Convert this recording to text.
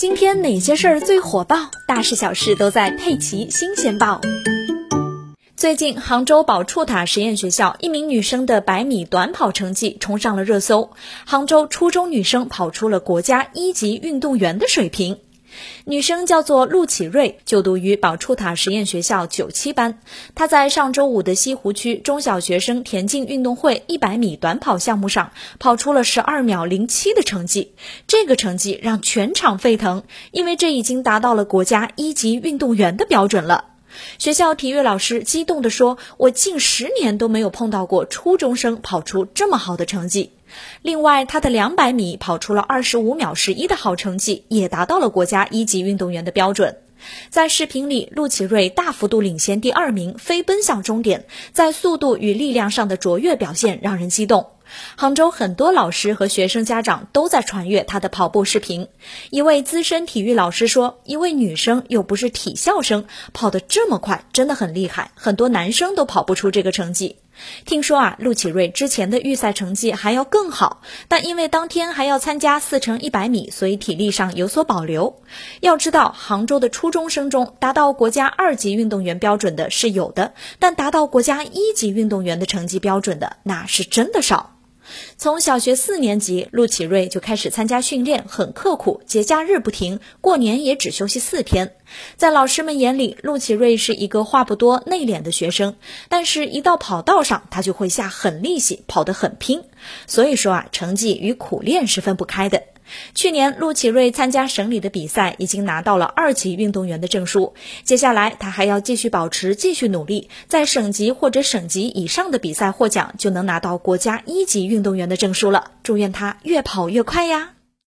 今天哪些事儿最火爆？大事小事都在《佩奇新鲜报》。最近，杭州宝触塔实验学校一名女生的百米短跑成绩冲上了热搜，杭州初中女生跑出了国家一级运动员的水平。女生叫做陆启瑞，就读于宝触塔实验学校九七班。她在上周五的西湖区中小学生田径运动会一百米短跑项目上，跑出了十二秒零七的成绩。这个成绩让全场沸腾，因为这已经达到了国家一级运动员的标准了。学校体育老师激动地说：“我近十年都没有碰到过初中生跑出这么好的成绩。”另外，他的两百米跑出了二十五秒十一的好成绩，也达到了国家一级运动员的标准。在视频里，陆启瑞大幅度领先第二名，飞奔向终点，在速度与力量上的卓越表现让人激动。杭州很多老师和学生家长都在传阅他的跑步视频。一位资深体育老师说：“一位女生又不是体校生，跑得这么快，真的很厉害，很多男生都跑不出这个成绩。”听说啊，陆启瑞之前的预赛成绩还要更好，但因为当天还要参加四乘一百米，所以体力上有所保留。要知道，杭州的初中生中达到国家二级运动员标准的是有的，但达到国家一级运动员的成绩标准的那是真的少。从小学四年级，陆启瑞就开始参加训练，很刻苦，节假日不停，过年也只休息四天。在老师们眼里，陆启瑞是一个话不多、内敛的学生，但是，一到跑道上，他就会下狠力气，跑得很拼。所以说啊，成绩与苦练是分不开的。去年，陆启瑞参加省里的比赛，已经拿到了二级运动员的证书。接下来，他还要继续保持，继续努力，在省级或者省级以上的比赛获奖，就能拿到国家一级运动员的证书了。祝愿他越跑越快呀！